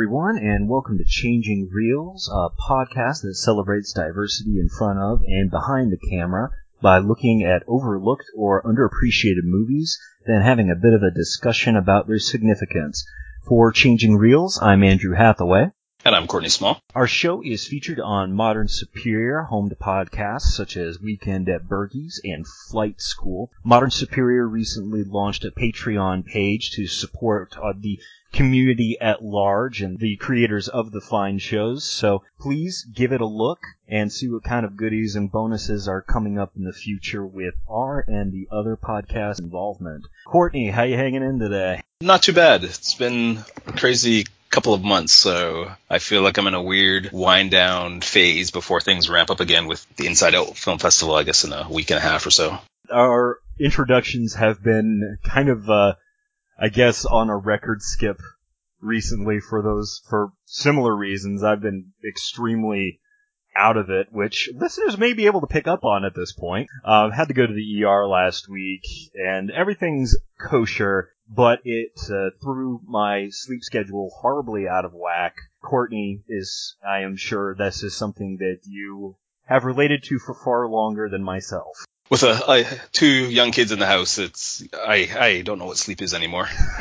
Everyone, and welcome to Changing Reels, a podcast that celebrates diversity in front of and behind the camera by looking at overlooked or underappreciated movies, then having a bit of a discussion about their significance. For Changing Reels, I'm Andrew Hathaway. And I'm Courtney Small. Our show is featured on Modern Superior, home to podcasts such as Weekend at Bergie's and Flight School. Modern Superior recently launched a Patreon page to support uh, the community at large and the creators of the fine shows. So please give it a look and see what kind of goodies and bonuses are coming up in the future with our and the other podcast involvement. Courtney, how you hanging in today? Not too bad. It's been a crazy couple of months, so I feel like I'm in a weird wind down phase before things ramp up again with the Inside Out Film Festival, I guess in a week and a half or so. Our introductions have been kind of uh I guess on a record skip recently for those for similar reasons. I've been extremely out of it, which listeners may be able to pick up on at this point. Uh, had to go to the ER last week, and everything's kosher, but it uh, threw my sleep schedule horribly out of whack. Courtney is, I am sure, this is something that you have related to for far longer than myself with a, I, two young kids in the house, it's I I don't know what sleep is anymore.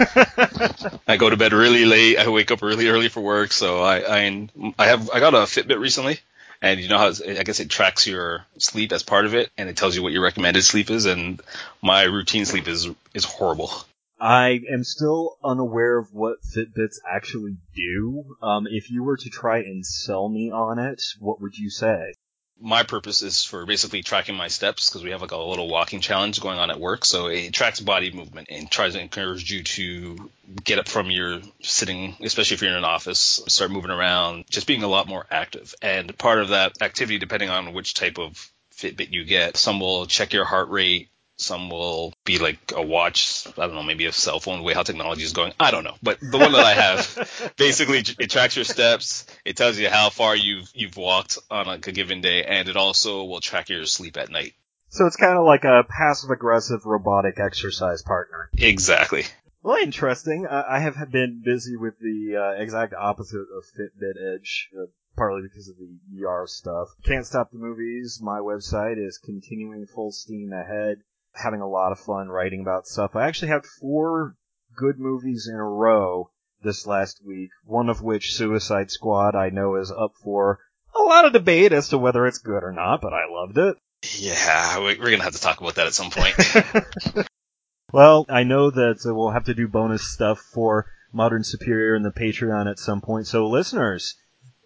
I go to bed really late. I wake up really early for work. So I I I have I got a Fitbit recently, and you know how I guess it tracks your sleep as part of it, and it tells you what your recommended sleep is. And my routine sleep is is horrible. I am still unaware of what Fitbits actually do. Um, if you were to try and sell me on it, what would you say? My purpose is for basically tracking my steps because we have like a little walking challenge going on at work. So it tracks body movement and tries to encourage you to get up from your sitting, especially if you're in an office, start moving around, just being a lot more active. And part of that activity, depending on which type of Fitbit you get, some will check your heart rate, some will be like a watch. I don't know, maybe a cell phone. The way how technology is going, I don't know. But the one that I have, basically, it tracks your steps. It tells you how far you've you've walked on like a given day, and it also will track your sleep at night. So it's kind of like a passive aggressive robotic exercise partner. Exactly. Well, interesting. I have been busy with the uh, exact opposite of Fitbit Edge, uh, partly because of the ER stuff. Can't Stop the Movies, my website, is continuing full steam ahead having a lot of fun writing about stuff. I actually had four good movies in a row this last week, one of which Suicide Squad I know is up for a lot of debate as to whether it's good or not, but I loved it. Yeah, we're going to have to talk about that at some point. well, I know that we'll have to do bonus stuff for Modern Superior and the Patreon at some point. So listeners,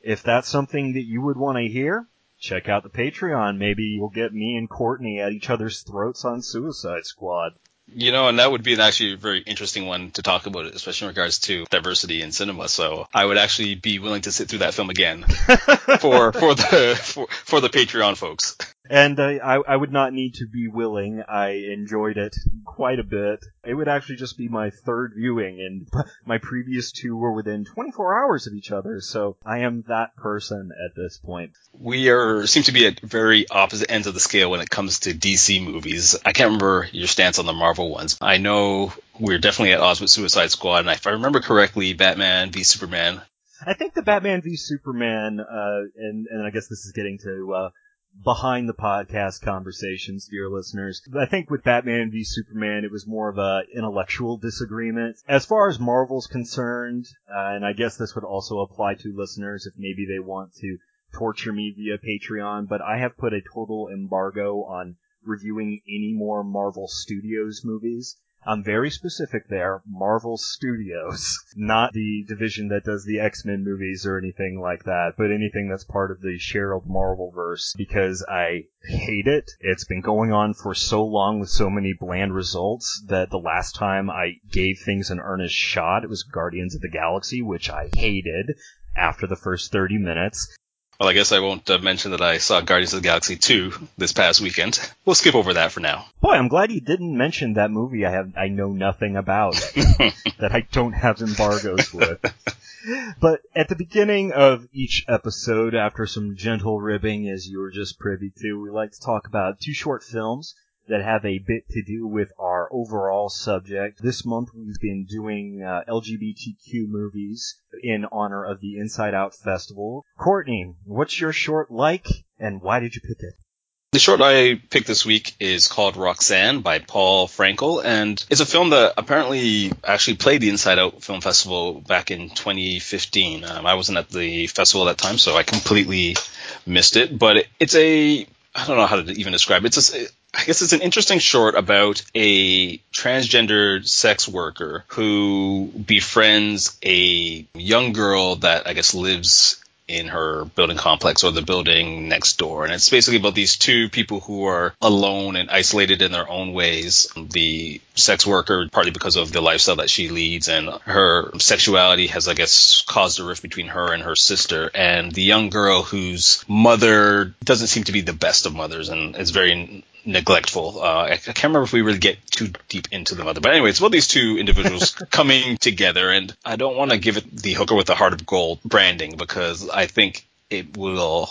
if that's something that you would want to hear, check out the Patreon. Maybe you'll get me and Courtney at each other's throats on Suicide Squad. You know, and that would be an actually very interesting one to talk about, especially in regards to diversity in cinema. So I would actually be willing to sit through that film again for for the for, for the Patreon folks. And uh, I, I would not need to be willing. I enjoyed it quite a bit. It would actually just be my third viewing, and my previous two were within 24 hours of each other. So I am that person at this point. We are seem to be at very opposite ends of the scale when it comes to DC movies. I can't remember your stance on the Marvel ones. I know we're definitely at odds with Suicide Squad, and if I remember correctly, Batman v Superman I think the Batman v Superman, uh, and and I guess this is getting to uh, behind the podcast conversations, dear listeners. I think with Batman v Superman, it was more of a intellectual disagreement. As far as Marvel's concerned, uh, and I guess this would also apply to listeners if maybe they want to torture me via Patreon, but I have put a total embargo on reviewing any more Marvel Studios movies. I'm very specific there. Marvel Studios, not the division that does the X-Men movies or anything like that, but anything that's part of the shared Marvel verse because I hate it. It's been going on for so long with so many bland results that the last time I gave things an earnest shot, it was Guardians of the Galaxy, which I hated after the first 30 minutes. Well, I guess I won't uh, mention that I saw Guardians of the Galaxy 2 this past weekend. We'll skip over that for now. Boy, I'm glad you didn't mention that movie I have I know nothing about that I don't have embargoes with. But at the beginning of each episode, after some gentle ribbing, as you were just privy to, we like to talk about two short films that have a bit to do with our overall subject. This month we've been doing uh, LGBTQ movies in honor of the Inside Out Festival. Courtney, what's your short like and why did you pick it? The short I picked this week is called Roxanne by Paul Frankel, and it's a film that apparently actually played the Inside Out Film Festival back in 2015. Um, I wasn't at the festival at that time, so I completely missed it. But it's a I don't know how to even describe it. It's a, I guess it's an interesting short about a transgender sex worker who befriends a young girl that I guess lives in her building complex or the building next door. And it's basically about these two people who are alone and isolated in their own ways. The sex worker, partly because of the lifestyle that she leads and her sexuality has, I guess, caused a rift between her and her sister. And the young girl whose mother doesn't seem to be the best of mothers and is very neglectful. Uh, I, I, can't remember if we really get too deep into the mother, but anyway, it's about these two individuals coming together, and I don't want to give it the hooker with the heart of gold branding because I think it will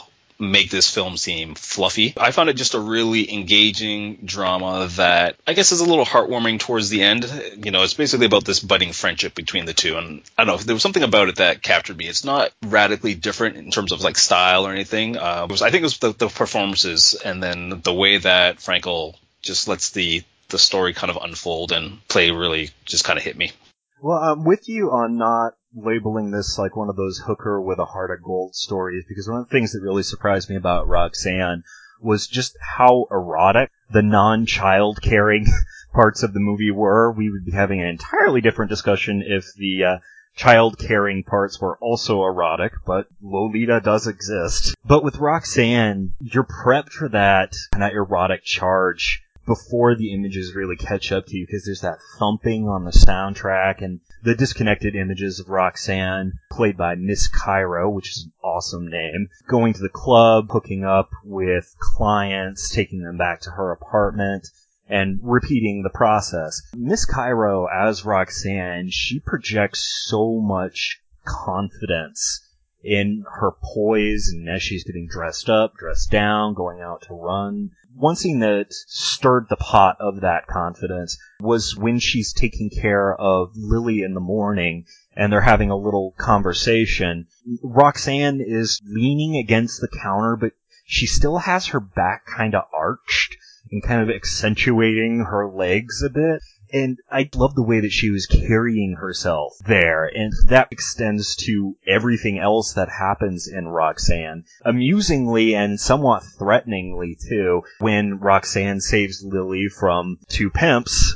make this film seem fluffy. I found it just a really engaging drama that I guess is a little heartwarming towards the end. You know, it's basically about this budding friendship between the two. And I don't know, if there was something about it that captured me. It's not radically different in terms of like style or anything. Uh, was, I think it was the, the performances and then the way that Frankel just lets the, the story kind of unfold and play really just kind of hit me. Well, I'm with you on not labeling this like one of those hooker with a heart of gold stories because one of the things that really surprised me about Roxanne was just how erotic the non-child caring parts of the movie were. We would be having an entirely different discussion if the uh, child caring parts were also erotic, but Lolita does exist. But with Roxanne, you're prepped for that kind of erotic charge before the images really catch up to you because there's that thumping on the soundtrack and the disconnected images of Roxanne, played by Miss Cairo, which is an awesome name, going to the club, hooking up with clients, taking them back to her apartment, and repeating the process. Miss Cairo, as Roxanne, she projects so much confidence in her poise and as she's getting dressed up, dressed down, going out to run. One scene that stirred the pot of that confidence was when she's taking care of Lily in the morning and they're having a little conversation. Roxanne is leaning against the counter, but she still has her back kind of arched and kind of accentuating her legs a bit and I love the way that she was carrying herself there, and that extends to everything else that happens in Roxanne. Amusingly and somewhat threateningly too, when Roxanne saves Lily from two pimps,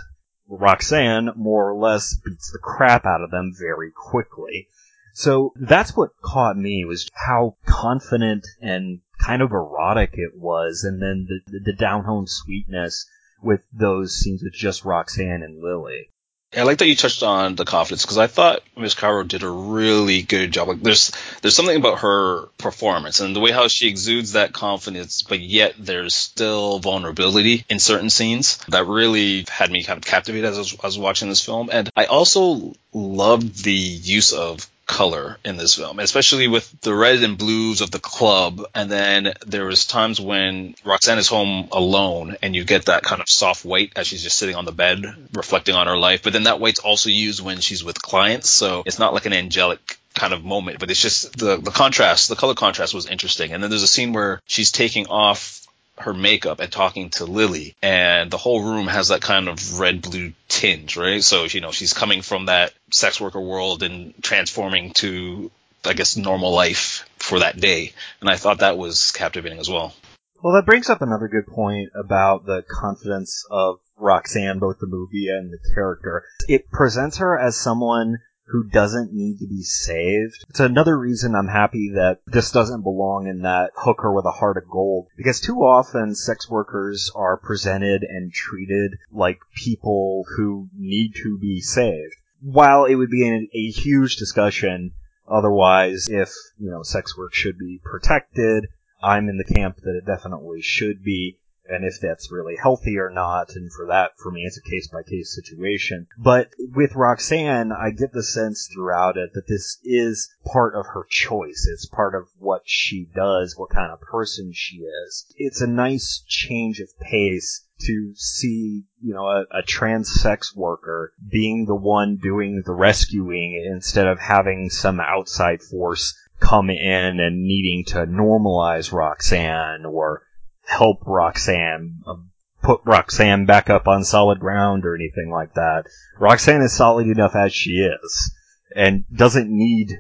Roxanne more or less beats the crap out of them very quickly. So that's what caught me was how confident and kind of erotic it was, and then the, the down home sweetness with those scenes with just Roxanne and Lily. I like that you touched on the confidence because I thought Miss Cairo did a really good job. Like there's there's something about her performance and the way how she exudes that confidence, but yet there's still vulnerability in certain scenes that really had me kind of captivated as I was, as I was watching this film. And I also loved the use of color in this film, especially with the red and blues of the club. And then there was times when Roxanne is home alone and you get that kind of soft white as she's just sitting on the bed reflecting on her life. But then that white's also used when she's with clients. So it's not like an angelic kind of moment, but it's just the, the contrast, the color contrast was interesting. And then there's a scene where she's taking off her makeup and talking to Lily, and the whole room has that kind of red blue tinge, right? So you know she's coming from that sex worker world and transforming to, I guess, normal life for that day, and I thought that was captivating as well. Well, that brings up another good point about the confidence of Roxanne, both the movie and the character. It presents her as someone who doesn't need to be saved. It's another reason I'm happy that this doesn't belong in that hooker with a heart of gold because too often sex workers are presented and treated like people who need to be saved. While it would be a, a huge discussion otherwise if, you know, sex work should be protected, I'm in the camp that it definitely should be and if that's really healthy or not. And for that, for me, it's a case by case situation. But with Roxanne, I get the sense throughout it that this is part of her choice. It's part of what she does, what kind of person she is. It's a nice change of pace to see, you know, a, a trans sex worker being the one doing the rescuing instead of having some outside force come in and needing to normalize Roxanne or help Roxanne uh, put Roxanne back up on solid ground or anything like that. Roxanne is solid enough as she is and doesn't need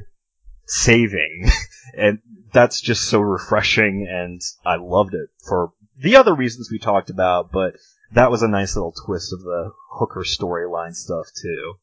saving. and that's just so refreshing and I loved it for the other reasons we talked about, but that was a nice little twist of the Hooker storyline stuff too.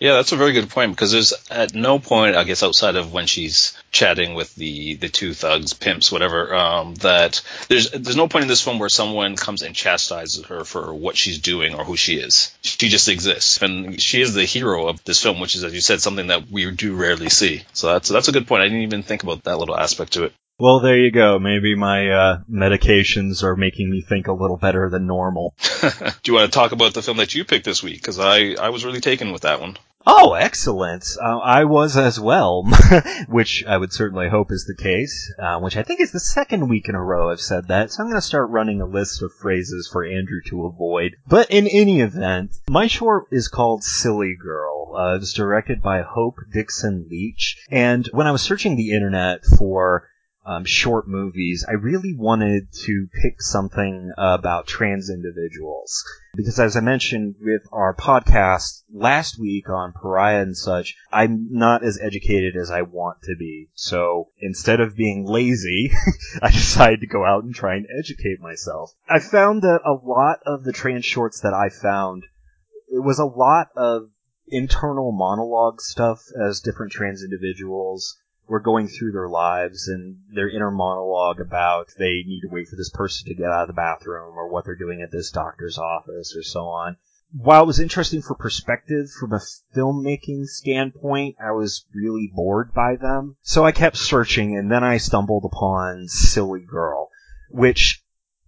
Yeah, that's a very good point because there's at no point, I guess, outside of when she's chatting with the the two thugs, pimps, whatever, um, that there's there's no point in this film where someone comes and chastises her for what she's doing or who she is. She just exists, and she is the hero of this film, which is, as you said, something that we do rarely see. So that's that's a good point. I didn't even think about that little aspect to it. Well, there you go. Maybe my uh, medications are making me think a little better than normal. Do you want to talk about the film that you picked this week? Because I, I was really taken with that one. Oh, excellent. Uh, I was as well, which I would certainly hope is the case, uh, which I think is the second week in a row I've said that, so I'm going to start running a list of phrases for Andrew to avoid. But in any event, my short is called Silly Girl. Uh, it was directed by Hope Dickson Leach, and when I was searching the internet for um, short movies, I really wanted to pick something about trans individuals. Because as I mentioned with our podcast last week on Pariah and such, I'm not as educated as I want to be. So instead of being lazy, I decided to go out and try and educate myself. I found that a lot of the trans shorts that I found, it was a lot of internal monologue stuff as different trans individuals were going through their lives and their inner monologue about they need to wait for this person to get out of the bathroom or what they're doing at this doctor's office or so on. While it was interesting for perspective from a filmmaking standpoint, I was really bored by them. So I kept searching and then I stumbled upon Silly Girl, which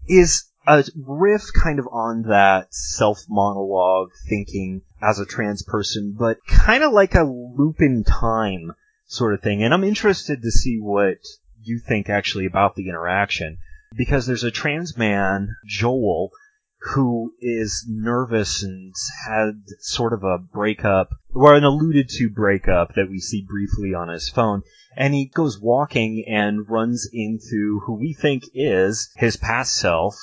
is a riff kind of on that self monologue thinking as a trans person, but kind of like a loop in time sort of thing. And I'm interested to see what you think actually about the interaction because there's a trans man, Joel, who is nervous and had sort of a breakup or an alluded to breakup that we see briefly on his phone. And he goes walking and runs into who we think is his past self,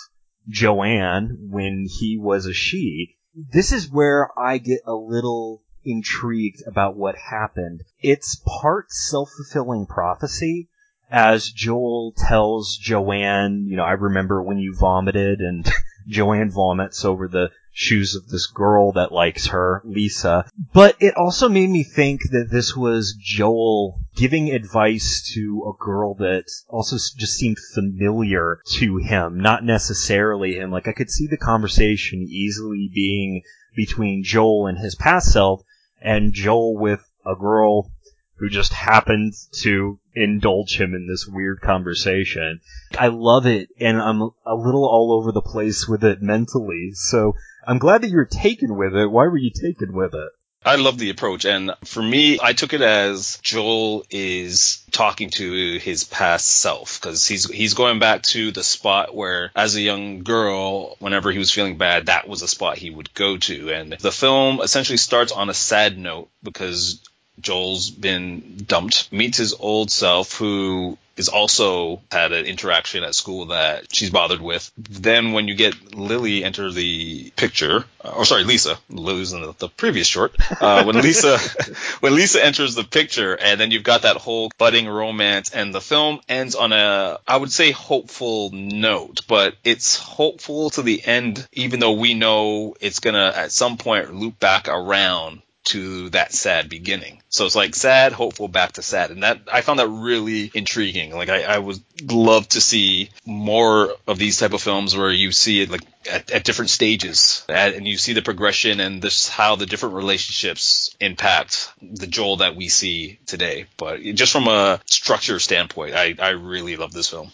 Joanne, when he was a she. This is where I get a little intrigued about what happened. It's part self-fulfilling prophecy as Joel tells Joanne, you know, I remember when you vomited and Joanne vomits over the shoes of this girl that likes her, Lisa. But it also made me think that this was Joel giving advice to a girl that also just seemed familiar to him, not necessarily him. Like I could see the conversation easily being between Joel and his past self, and Joel with a girl who just happened to indulge him in this weird conversation. I love it, and I'm a little all over the place with it mentally, so I'm glad that you're taken with it. Why were you taken with it? I love the approach. And for me, I took it as Joel is talking to his past self because he's, he's going back to the spot where as a young girl, whenever he was feeling bad, that was a spot he would go to. And the film essentially starts on a sad note because Joel's been dumped, meets his old self who is also had an interaction at school that she's bothered with. Then when you get Lily enter the picture, uh, or sorry, Lisa, Lily's in the, the previous short. Uh, when Lisa, when Lisa enters the picture, and then you've got that whole budding romance, and the film ends on a, I would say, hopeful note, but it's hopeful to the end, even though we know it's gonna at some point loop back around to that sad beginning. So it's like sad, hopeful, back to sad. And that, I found that really intriguing. Like I, I would love to see more of these type of films where you see it like at, at different stages at, and you see the progression and this, how the different relationships impact the Joel that we see today. But just from a structure standpoint, I, I really love this film.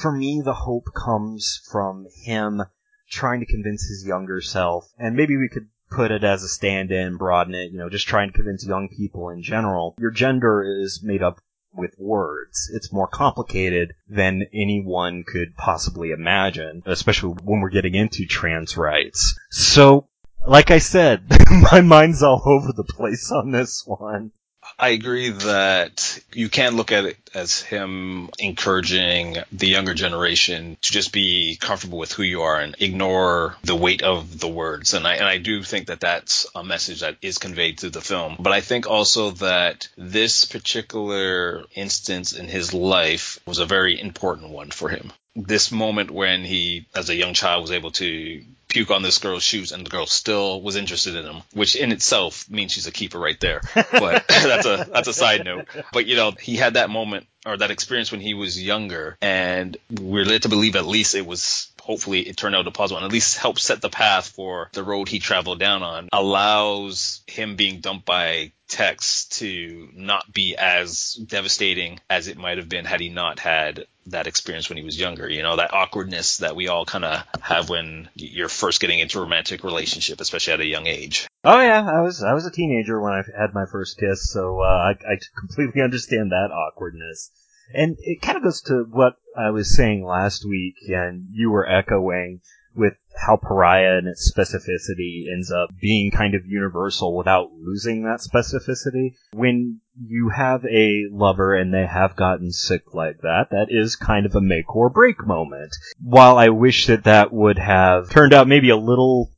For me, the hope comes from him trying to convince his younger self, and maybe we could put it as a stand-in, broaden it, you know, just try and convince young people in general. Your gender is made up with words. It's more complicated than anyone could possibly imagine, especially when we're getting into trans rights. So, like I said, my mind's all over the place on this one. I agree that you can look at it as him encouraging the younger generation to just be comfortable with who you are and ignore the weight of the words. And I, and I do think that that's a message that is conveyed through the film. But I think also that this particular instance in his life was a very important one for him this moment when he, as a young child, was able to puke on this girl's shoes and the girl still was interested in him, which in itself means she's a keeper right there. But that's a that's a side note. But you know, he had that moment or that experience when he was younger, and we're led to believe at least it was hopefully it turned out a positive one, at least helped set the path for the road he traveled down on, allows him being dumped by Tex to not be as devastating as it might have been had he not had that experience when he was younger. You know, that awkwardness that we all kind of have when you're first getting into a romantic relationship, especially at a young age. Oh yeah, I was I was a teenager when I had my first kiss, so uh, I, I completely understand that awkwardness. And it kind of goes to what I was saying last week, and you were echoing with how Pariah and its specificity ends up being kind of universal without losing that specificity. When you have a lover and they have gotten sick like that, that is kind of a make or break moment. While I wish that that would have turned out maybe a little,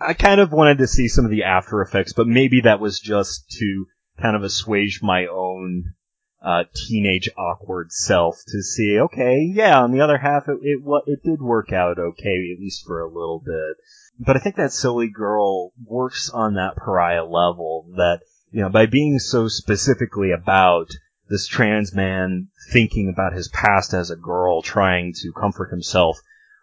I kind of wanted to see some of the after effects, but maybe that was just to kind of assuage my own uh, teenage awkward self to see, okay, yeah, on the other half, it, it, it did work out okay, at least for a little bit. But I think that silly girl works on that pariah level that, you know, by being so specifically about this trans man thinking about his past as a girl, trying to comfort himself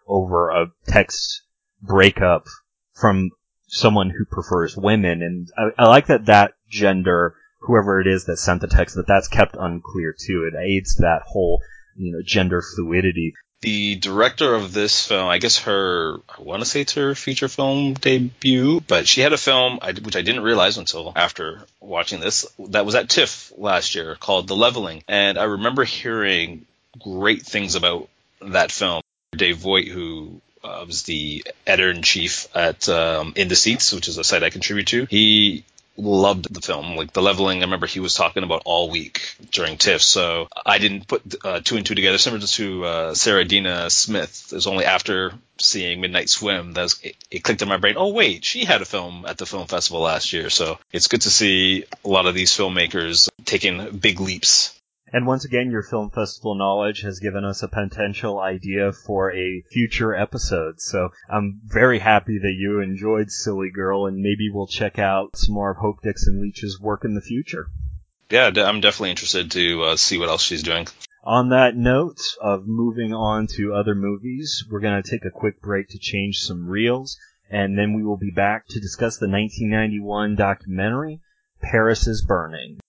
over a text breakup from someone who prefers women. And I, I like that that gender whoever it is that sent the text that that's kept unclear too. It aids that whole you know gender fluidity. The director of this film, I guess her, I want to say it's her feature film debut, but she had a film which I didn't realize until after watching this that was at TIFF last year called The Leveling, and I remember hearing great things about that film. Dave Voigt, who uh, was the editor in chief at um, In the Seats, which is a site I contribute to. He loved the film. Like the leveling, I remember he was talking about all week during TIFF. So I didn't put uh, two and two together. Similar to uh, Sarah Adina Smith, it was only after seeing Midnight Swim that was, it, it, clicked in my brain. Oh wait, she had a film at the film festival last year. So it's good to see a lot of these filmmakers taking big leaps and once again, your film festival knowledge has given us a potential idea for a future episode. So I'm very happy that you enjoyed Silly Girl, and maybe we'll check out some more of Hope Dickson Leach's work in the future. Yeah, I'm definitely interested to uh, see what else she's doing. On that note of moving on to other movies, we're going to take a quick break to change some reels, and then we will be back to discuss the 1991 documentary, Paris is Burning.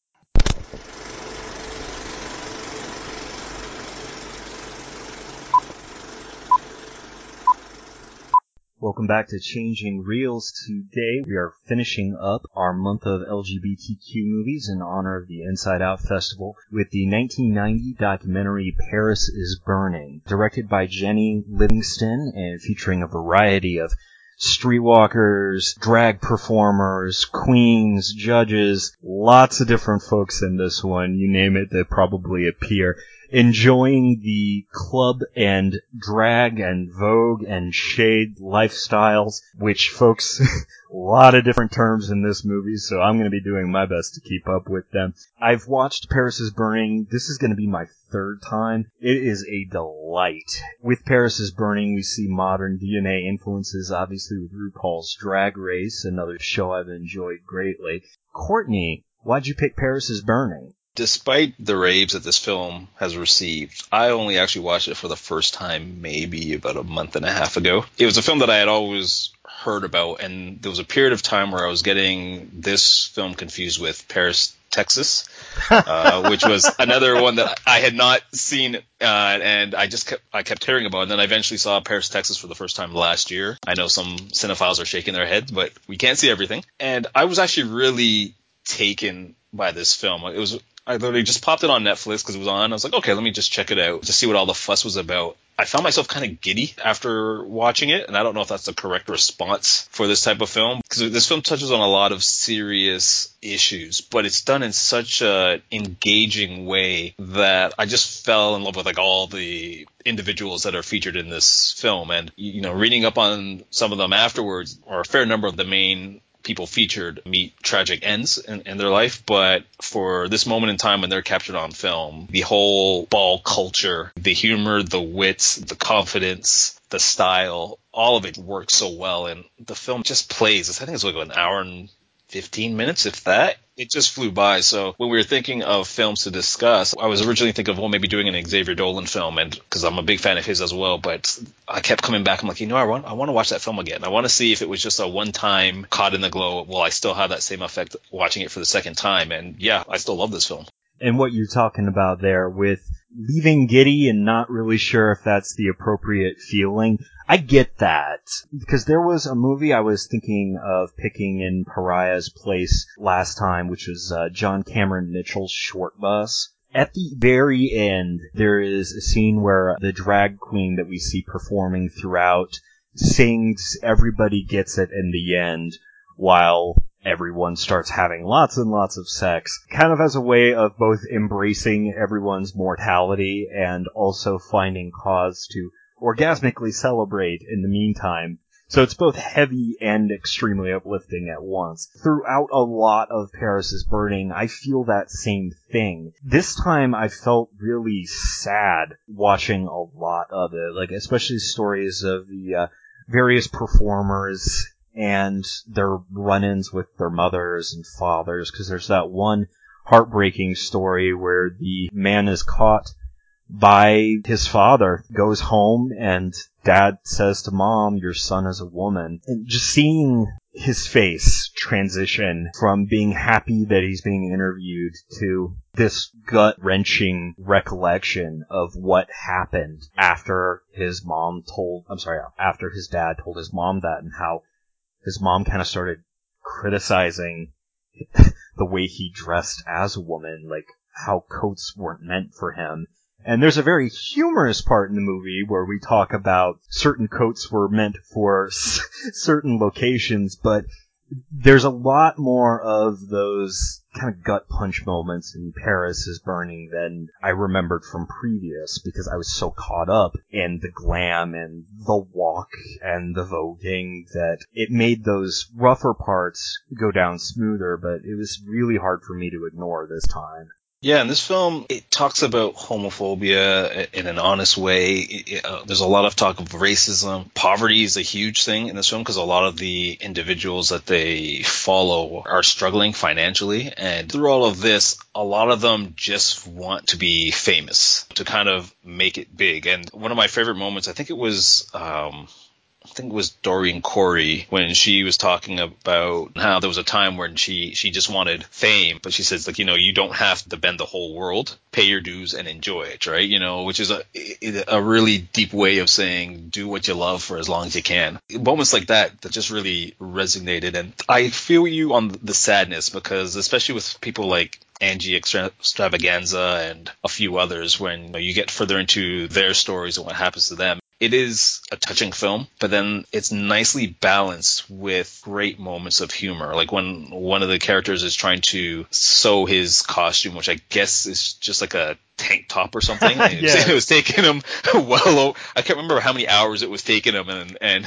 Welcome back to Changing Reels. Today we are finishing up our month of LGBTQ movies in honor of the Inside Out Festival with the 1990 documentary Paris is Burning, directed by Jennie Livingston and featuring a variety of streetwalkers, drag performers, queens, judges, lots of different folks in this one. You name it, they probably appear enjoying the club and drag and vogue and shade lifestyles, which folks, a lot of different terms in this movie, so I'm going to be doing my best to keep up with them. I've watched Paris is Burning. This is going to be my third time. It is a delight. With Paris is Burning, we see modern DNA influences, obviously with RuPaul's Drag Race, another show I've enjoyed greatly. Courtney, why'd you pick Paris is Burning? Despite the raves that this film has received, I only actually watched it for the first time maybe about a month and a half ago. It was a film that I had always heard about, and there was a period of time where I was getting this film confused with Paris, Texas, uh, which was another one that I had not seen, uh, and I just kept I kept hearing about. it. And then I eventually saw Paris, Texas for the first time last year. I know some cinephiles are shaking their heads, but we can't see everything. And I was actually really taken by this film. It was I literally just popped it on Netflix because it was on. I was like, okay, let me just check it out to see what all the fuss was about. I found myself kind of giddy after watching it, and I don't know if that's the correct response for this type of film because this film touches on a lot of serious issues, but it's done in such a engaging way that I just fell in love with like all the individuals that are featured in this film, and you know, reading up on some of them afterwards, or a fair number of the main people featured meet tragic ends in, in, their life, but for this moment in time when they're captured on film, the whole ball culture, the humor, the wits, the confidence, the style, all of it works so well, and the film just plays. I think it's like an hour and 15 minutes, if that. It just flew by. So when we were thinking of films to discuss, I was originally thinking of, well, maybe doing an Xavier Dolan film, and because I'm a big fan of his as well. But I kept coming back. I'm like, you know, I want, I want to watch that film again. I want to see if it was just a one-time caught in the glow. Will I still have that same effect watching it for the second time? And yeah, I still love this film. And what you're talking about there with leaving giddy and not really sure if that's the appropriate feeling. I get that because there was a movie I was thinking of picking in Pariah's place last time, which was uh, John Cameron Mitchell's Shortbus. At the very end, there is a scene where the drag queen that we see performing throughout sings "Everybody Gets It" in the end, while everyone starts having lots and lots of sex, kind of as a way of both embracing everyone's mortality and also finding cause to orgasmically celebrate in the meantime. So it's both heavy and extremely uplifting at once. Throughout a lot of Paris is Burning, I feel that same thing. This time I felt really sad watching a lot of it, like especially stories of the uh, various performers and their run-ins with their mothers and fathers because there's that one heartbreaking story where the man is caught by his father, goes home and dad says to mom, your son is a woman. And just seeing his face transition from being happy that he's being interviewed to this gut wrenching recollection of what happened after his mom told, I'm sorry, after his dad told his mom that and how his mom kind of started criticizing the way he dressed as a woman, like how coats weren't meant for him. And there's a very humorous part in the movie where we talk about certain coats were meant for certain locations, but there's a lot more of those kind of gut punch moments in Paris is Burning than I remembered from previous because I was so caught up in the glam and the walk and the voguing that it made those rougher parts go down smoother, but it was really hard for me to ignore this time. Yeah, in this film, it talks about homophobia in an honest way. Uh, there's a lot of talk of racism. Poverty is a huge thing in this film because a lot of the individuals that they follow are struggling financially. And through all of this, a lot of them just want to be famous, to kind of make it big. And one of my favorite moments, I think it was, um, I think it was Dorian Corey when she was talking about how there was a time when she she just wanted fame, but she says like you know you don't have to bend the whole world, pay your dues and enjoy it, right? You know, which is a a really deep way of saying do what you love for as long as you can. Moments like that that just really resonated, and I feel you on the sadness because especially with people like Angie Xtravaganza and a few others when you, know, you get further into their stories and what happens to them it is a touching film, but then it's nicely balanced with great moments of humor. Like when one of the characters is trying to sew his costume, which I guess is just like a tank top or something. yeah. it, was, it was taking him well. I can't remember how many hours it was taking him, and and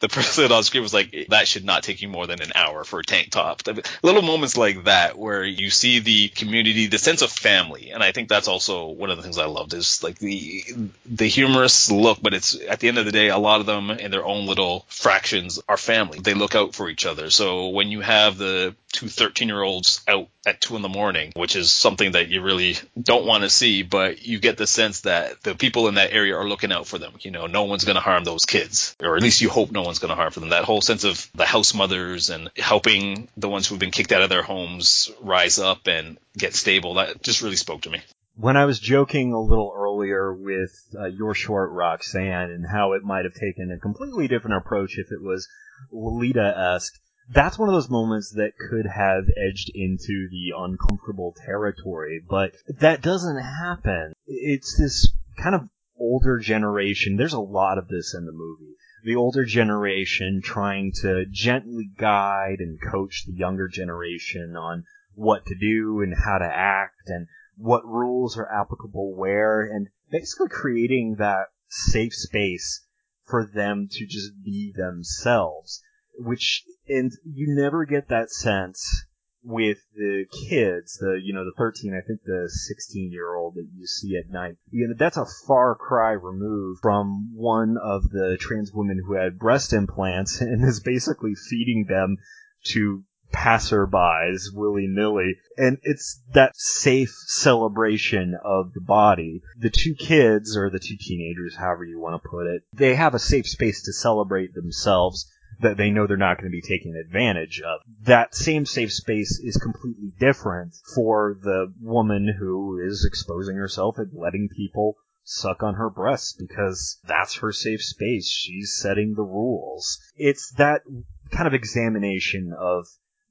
the person on screen was like, "That should not take you more than an hour for a tank top." Little moments like that where you see the community, the sense of family, and I think that's also one of the things I loved is like the the humorous look, but it's at the end of the day, a lot of them in their own little fractions are family. They look out for each other. So when you have the two 13 year olds out at two in the morning, which is something that you really don't want to see, but you get the sense that the people in that area are looking out for them. You know, no one's going to harm those kids, or at least you hope no one's going to harm for them. That whole sense of the house mothers and helping the ones who've been kicked out of their homes rise up and get stable, that just really spoke to me. When I was joking a little earlier with uh, your short Roxanne and how it might have taken a completely different approach if it was Lolita-esque, that's one of those moments that could have edged into the uncomfortable territory, but that doesn't happen. It's this kind of older generation. There's a lot of this in the movie. The older generation trying to gently guide and coach the younger generation on what to do and how to act and what rules are applicable where and basically creating that safe space for them to just be themselves which and you never get that sense with the kids, the you know the 13, I think the 16 year old that you see at night. You know that's a far cry removed from one of the trans women who had breast implants and is basically feeding them to passerbys willy nilly. And it's that safe celebration of the body. The two kids, or the two teenagers, however you want to put it, they have a safe space to celebrate themselves that they know they're not going to be taken advantage of. That same safe space is completely different for the woman who is exposing herself and letting people suck on her breasts because that's her safe space. She's setting the rules. It's that kind of examination of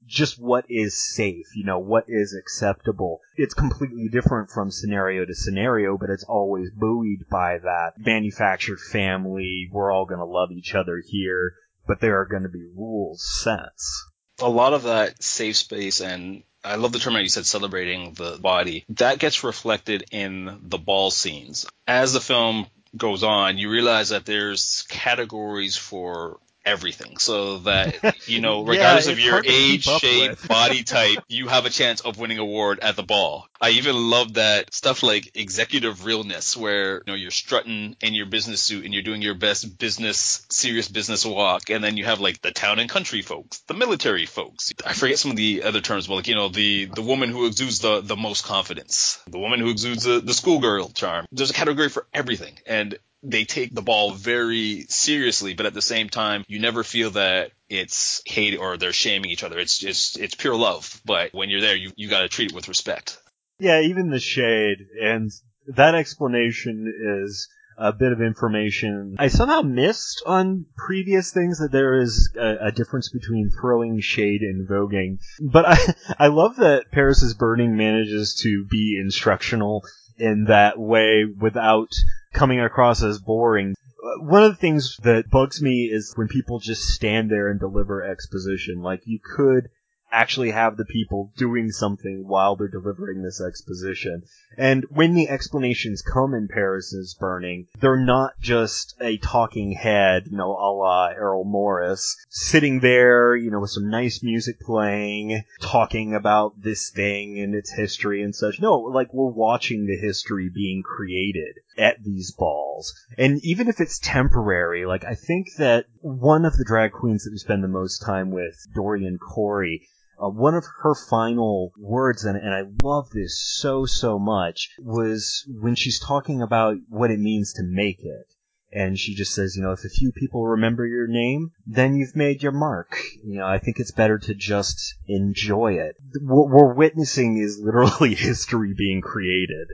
just what is safe, you know, what is acceptable. It's completely different from scenario to scenario, but it's always buoyed by that manufactured family. We're all going to love each other here but there are going to be rules sets. A lot of that safe space and I love the term that you said celebrating the body. That gets reflected in the ball scenes. As the film goes on, you realize that there's categories for everything. So that you know regardless yeah, of your age shape body type you have a chance of winning award at the ball. I even love that stuff like executive realness where you know you're strutting in your business suit and you're doing your best business serious business walk and then you have like the town and country folks the military folks. I forget some of the other terms but like you know the the woman who exudes the the most confidence the woman who exudes the, the schoolgirl charm. There's a category for everything and they take the ball very seriously, but at the same time, you never feel that it's hate or they're shaming each other. It's just it's pure love. But when you're there, you you got to treat it with respect. Yeah, even the shade and that explanation is a bit of information I somehow missed on previous things that there is a, a, difference between throwing shade and voguing. But I I love that Paris is Burning manages to be instructional in that way without coming across as boring. One of the things that bugs me is when people just stand there and deliver exposition. Like you could actually have the people doing something while they're delivering this exposition. And when the explanations come in Paris is Burning, they're not just a talking head, you know, a la Errol Morris, sitting there, you know, with some nice music playing, talking about this thing and its history and such. No, like we're watching the history being created at these balls. And even if it's temporary, like I think that one of the drag queens that we spend the most time with, Dorian Corey, uh, one of her final words, and, and I love this so, so much, was when she's talking about what it means to make it. And she just says, you know, if a few people remember your name, then you've made your mark. You know, I think it's better to just enjoy it. What we're witnessing is literally history being created.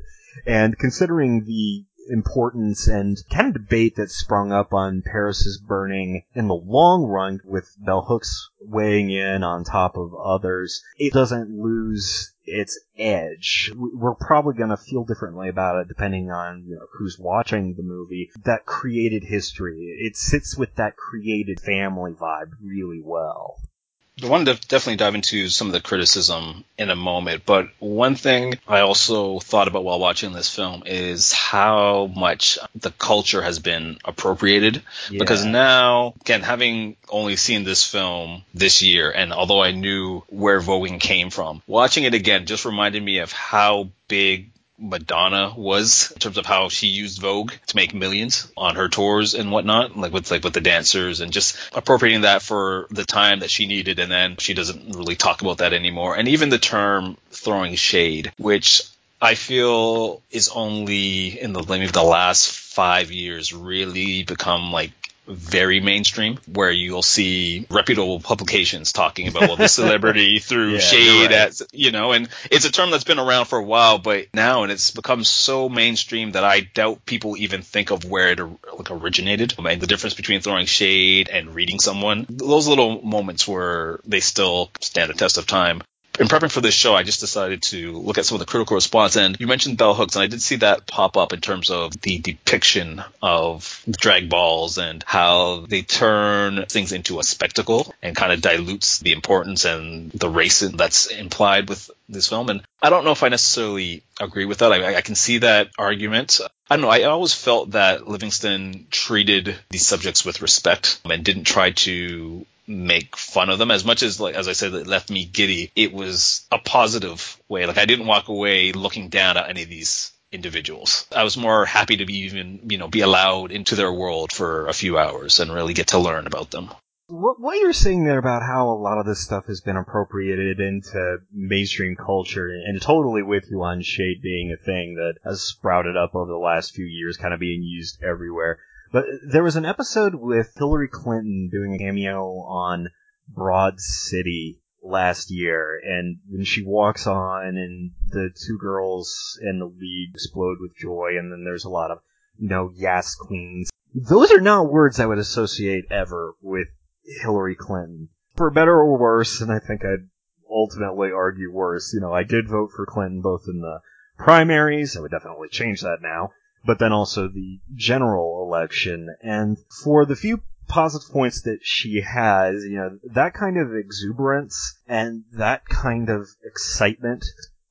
And considering the importance and kind of debate that sprung up on Paris is Burning in the long run with Bell Hooks weighing in on top of others, it doesn't lose its edge. We're probably going to feel differently about it depending on you know, who's watching the movie. That created history. It sits with that created family vibe really well. I want to definitely dive into some of the criticism in a moment, but one thing I also thought about while watching this film is how much the culture has been appropriated. Yeah. Because now, again, having only seen this film this year, and although I knew where voguing came from, watching it again just reminded me of how big Madonna was in terms of how she used Vogue to make millions on her tours and whatnot, like with like with the dancers and just appropriating that for the time that she needed, and then she doesn't really talk about that anymore. And even the term throwing shade, which I feel is only in the maybe the last five years really become like very mainstream, where you'll see reputable publications talking about, well, this celebrity threw Yeah, shade right. at, you know, and it's a term that's been around for a while, but now, and it's become so mainstream that I doubt people even think of where it like originated. I And the difference between throwing shade and reading someone, those little moments where they still stand the test of time in prepping for this show, I just decided to look at some of the critical response. And you mentioned bell hooks, and I did see that pop up in terms of the depiction of drag balls and how they turn things into a spectacle and kind of dilutes the importance and the race that's implied with this film. And I don't know if I necessarily agree with that. I, I can see that argument. I don't know. I always felt that Livingston treated these subjects with respect and didn't try to make fun of them. As much as like as I said it left me giddy it was a positive way. Like I didn't walk away looking down at any of these individuals. I was more happy to be even you know be allowed into their world for a few hours and really get to learn about them. What, what you're saying there about how a lot of this stuff has been appropriated into mainstream culture, and totally with you on shade being a thing that has sprouted up over the last few years, kind of being used everywhere. But there was an episode with Hillary Clinton doing a cameo on Broad City last year, and when she walks on, and the two girls and the lead explode with joy, and then there's a lot of, you know, yes, queens. Those are not words I would associate ever with Hillary Clinton. For better or worse, and I think I'd ultimately argue worse, you know, I did vote for Clinton both in the primaries, I would definitely change that now, but then also the general election. And for the few positive points that she has, you know, that kind of exuberance and that kind of excitement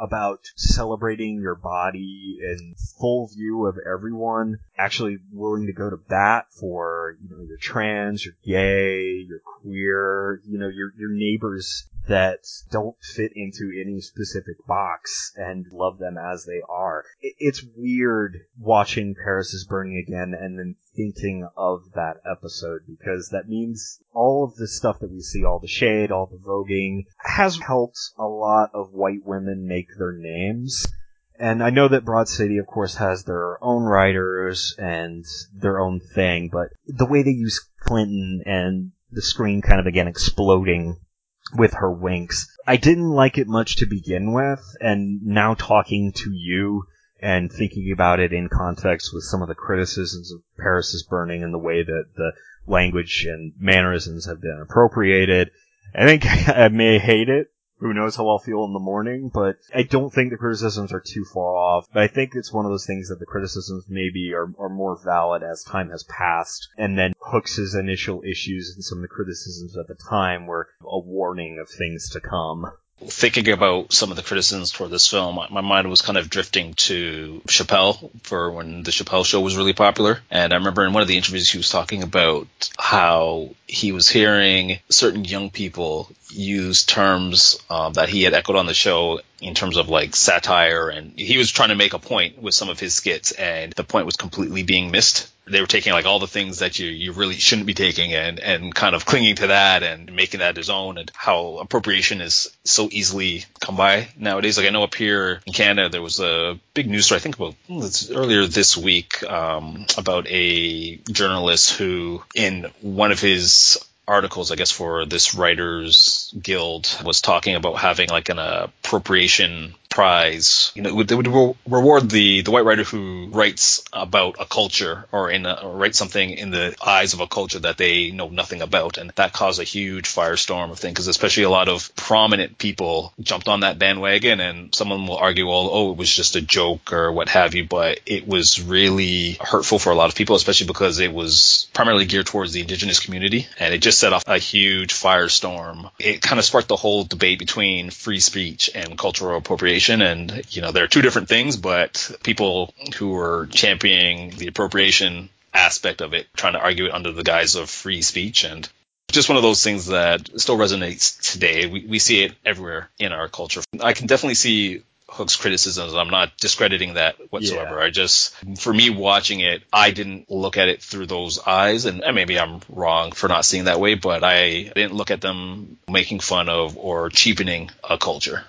about celebrating your body in full view of everyone, actually willing to go to bat for, you know, you're trans, you're gay, you're queer, you know, your your neighbors that don't fit into any specific box and love them as they are. It, it's weird watching Paris is Burning again and then thinking of that episode because that means all of the stuff that we see, all the shade, all the voguing, has helped a lot of white women make their names. And I know that Broad City, of course, has their own writers and their own thing, but the way they use Clinton and the screen kind of again exploding with her winks, I didn't like it much to begin with, and now talking to you and thinking about it in context with some of the criticisms of Paris is Burning and the way that the language and mannerisms have been appropriated, I think I may hate it. Who knows how I'll feel in the morning, but I don't think the criticisms are too far off. But I think it's one of those things that the criticisms maybe are, are more valid as time has passed. And then Hooks' initial issues and some of the criticisms at the time were a warning of things to come. Thinking about some of the criticisms for this film, my mind was kind of drifting to Chappelle for when the Chappelle show was really popular. And I remember in one of the interviews he was talking about how he was hearing certain young people use terms um, that he had echoed on the show in terms of like satire and he was trying to make a point with some of his skits and the point was completely being missed. They were taking like all the things that you you really shouldn't be taking and and kind of clinging to that and making that his own and how appropriation is so easily come by nowadays. Like i know up here in canada there was a big news story i think about it's earlier this week um, about a journalist who in one of his articles, I guess, for this writers guild was talking about having like an appropriation prize. You know, they would, re- reward the the white writer who writes about a culture or in a, or writes something in the eyes of a culture that they know nothing about, and that caused a huge firestorm of things. Because especially a lot of prominent people jumped on that bandwagon, and someone will argue, well, oh, it was just a joke or what have you, but it was really hurtful for a lot of people, especially because it was primarily geared towards the indigenous community, and it just set off a huge firestorm. It kind of sparked the whole debate between free speech and cultural appropriation. And, you know, there are two different things, but people who are championing the appropriation aspect of it, trying to argue it under the guise of free speech and just one of those things that still resonates today. We, we see it everywhere in our culture. I can definitely see Hook's criticisms. I'm not discrediting that whatsoever. Yeah. I just, for me watching it, I didn't look at it through those eyes, and, and maybe I'm wrong for not seeing that way, but I didn't look at them making fun of or cheapening a culture.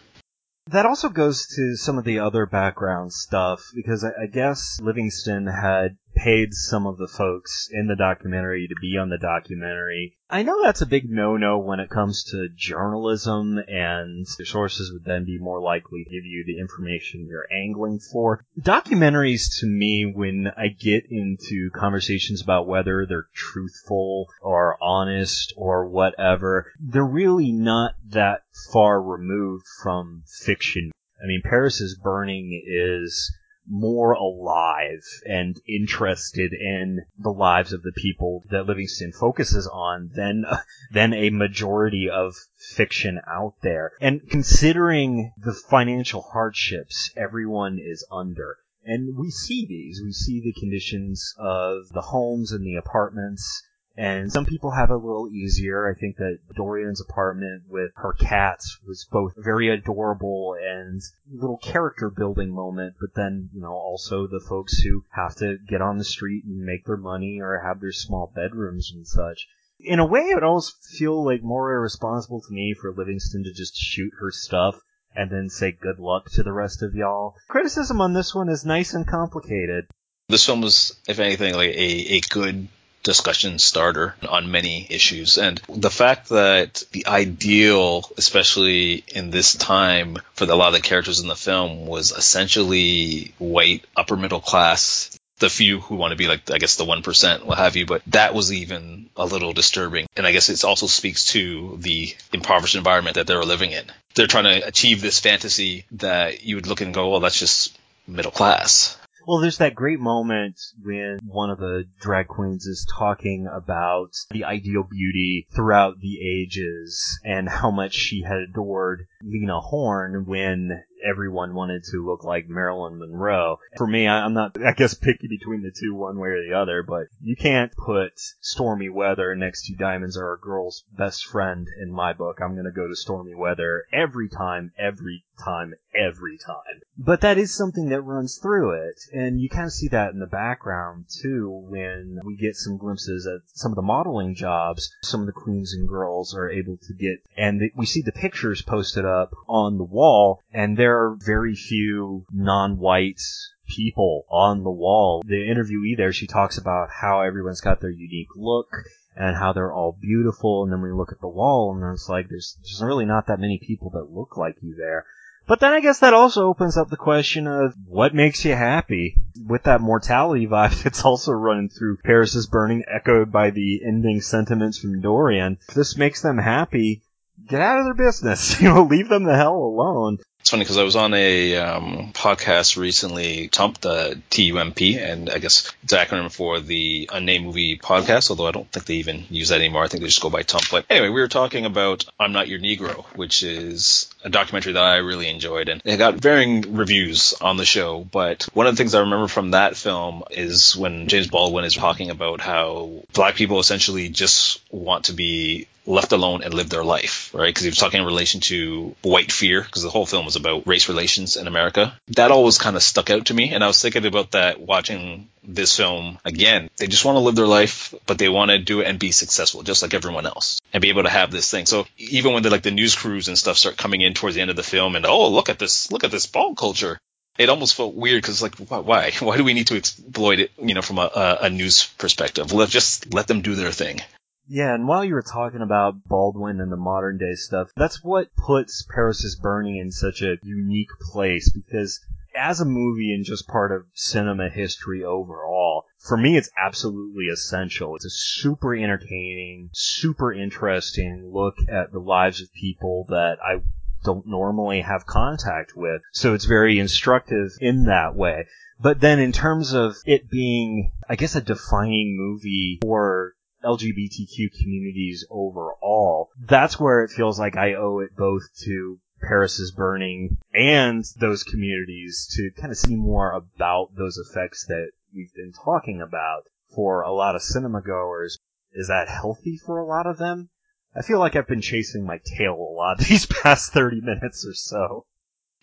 That also goes to some of the other background stuff because I, I guess Livingston had paid some of the folks in the documentary to be on the documentary. I know that's a big no-no when it comes to journalism, and your sources would then be more likely to give you the information you're angling for. Documentaries, to me, when I get into conversations about whether they're truthful or honest or whatever, they're really not that far removed from fiction. I mean, Paris is Burning is more alive and interested in the lives of the people that Livingston focuses on than than a majority of fiction out there. And considering the financial hardships everyone is under, and we see these, we see the conditions of the homes and the apartments and some people have it a little easier. I think that Dorian's apartment with her cats was both very adorable and a little character building moment, but then, you know, also the folks who have to get on the street and make their money or have their small bedrooms and such. In a way, it would almost feel like more irresponsible to me for Livingston to just shoot her stuff and then say good luck to the rest of y'all. Criticism on this one is nice and complicated. This film was, if anything, like a, a good discussion starter on many issues. And the fact that the ideal, especially in this time for a lot of the characters in the film, was essentially white, upper middle class. The few who want to be like, I guess, the 1%, what have you, but that was even a little disturbing. And I guess it also speaks to the impoverished environment that they're living in. They're trying to achieve this fantasy that you would look and go, well, that's just middle class. Well, there's that great moment when one of the drag queens is talking about the ideal beauty throughout the ages and how much she had adored Lena Horne when everyone wanted to look like Marilyn Monroe. For me, I, am not, I guess, picky between the two one way or the other, but you can't put stormy weather next to diamonds are a girl's best friend in my book. I'm going to go to stormy weather every time, every time, every time. But that is something that runs through it, and you kind of see that in the background too when we get some glimpses at some of the modeling jobs some of the queens and girls are able to get, and we see the pictures posted up on the wall, and there are very few non-white people on the wall. The interviewee there, she talks about how everyone's got their unique look and how they're all beautiful. And then we look at the wall and it's like, there's, there's really not that many people that look like you there. But then I guess that also opens up the question of what makes you happy. With that mortality vibe that's also running through Paris is Burning, echoed by the ending sentiments from Dorian. If this makes them happy, get out of their business. You know, leave them the hell alone. It's funny because I was on a um, podcast recently, TUMP, the T-U-M-P, and I guess it's an acronym for the Unnamed Movie Podcast, although I don't think they even use that anymore. I think they just go by TUMP. But anyway, we were talking about I'm Not Your Negro, which is a documentary that I really enjoyed, and it got varying reviews on the show. But one of the things I remember from that film is when James Baldwin is talking about how black people essentially just want to be left alone and live their life, right? Because he was talking in relation to white fear, because the whole film was about race relations in America. That always kind of stuck out to me, and I was thinking about that watching this film again. They just want to live their life, but they want to do it and be successful, just like everyone else, and be able to have this thing. So even when the like the news crews and stuff start coming in towards the end of the film, and oh look at this, look at this ball culture. It almost felt weird because like why why do we need to exploit it you know from a, a news perspective? Let just let them do their thing. Yeah, and while you were talking about Baldwin and the modern day stuff, that's what puts Paris is Burning in such a unique place because as a movie and just part of cinema history overall, for me it's absolutely essential. It's a super entertaining, super interesting look at the lives of people that I don't normally have contact with. So it's very instructive in that way. But then in terms of it being, I guess, a defining movie for LGBTQ communities overall, that's where it feels like I owe it both to Paris is Burning and those communities to kind of see more about those effects that we've been talking about for a lot of cinema goers. Is that healthy for a lot of them? I feel like I've been chasing my tail a lot these past 30 minutes or so.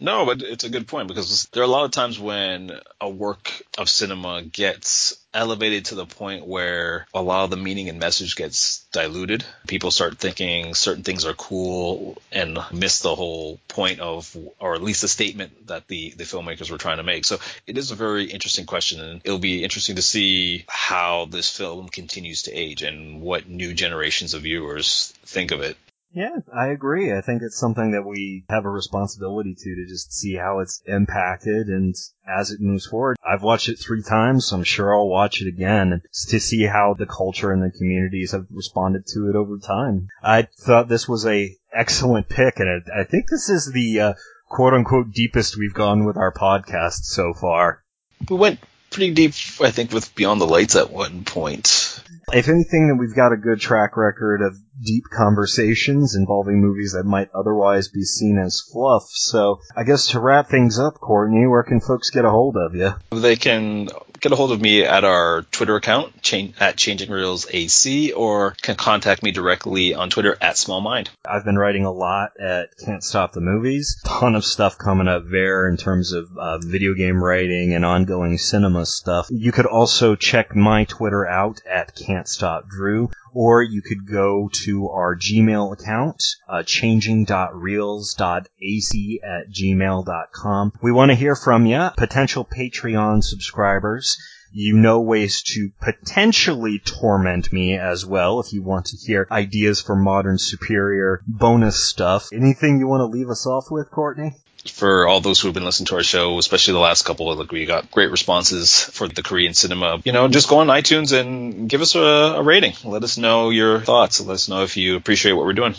No, but it's a good point because there are a lot of times when a work of cinema gets elevated to the point where a lot of the meaning and message gets diluted. People start thinking certain things are cool and miss the whole point of, or at least the statement that the, the filmmakers were trying to make. So it is a very interesting question and it'll be interesting to see how this film continues to age and what new generations of viewers think of it. Yeah, I agree. I think it's something that we have a responsibility to, to just see how it's impacted and as it moves forward. I've watched it three times, so I'm sure I'll watch it again to see how the culture and the communities have responded to it over time. I thought this was a excellent pick, and I think this is the uh, quote unquote deepest we've gone with our podcast so far. We went pretty deep, I think, with Beyond the Lights at one point. If anything, then we've got a good track record of deep conversations involving movies that might otherwise be seen as fluff. So I guess to wrap things up, Courtney, where can folks get a hold of you? They can get a hold of me at our Twitter account at Changing Reels AC or can contact me directly on Twitter at Small Mind. I've been writing a lot at Can't Stop the Movies. Ton of stuff coming up there in terms of uh, video game writing and ongoing cinema stuff. You could also check my Twitter out at Can't Stop Drew or you could go to our Gmail account, uh, changing.reels.ac at gmail.com. We want to hear from you, potential Patreon subscribers. You know ways to potentially torment me as well if you want to hear ideas for modern superior bonus stuff. Anything you want to leave us off with, Courtney? For all those who have been listening to our show, especially the last couple. Like we got great responses for the Korean cinema. You know, just go on iTunes and give us a, a rating. Let us know your thoughts. Let us know if you appreciate what we're doing.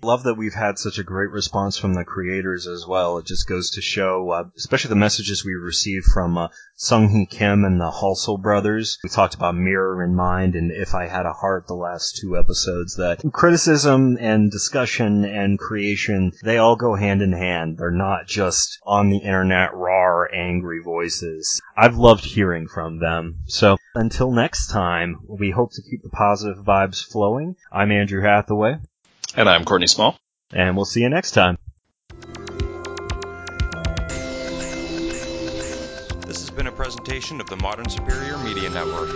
Love that we've had such a great response from the creators as well. It just goes to show, uh, especially the messages we received from uh, Sung Hee Kim and the Halsell brothers. We talked about Mirror in Mind and If I Had a Heart the last two episodes. That criticism and discussion and creation, they all go hand in hand. They're not just on the internet raw, angry voices. I've loved hearing from them. So until next time, we hope to keep the positive vibes flowing. I'm Andrew Hathaway. And I'm Courtney Small. And we'll see you next time. This has been a presentation of the Modern Superior Media Network.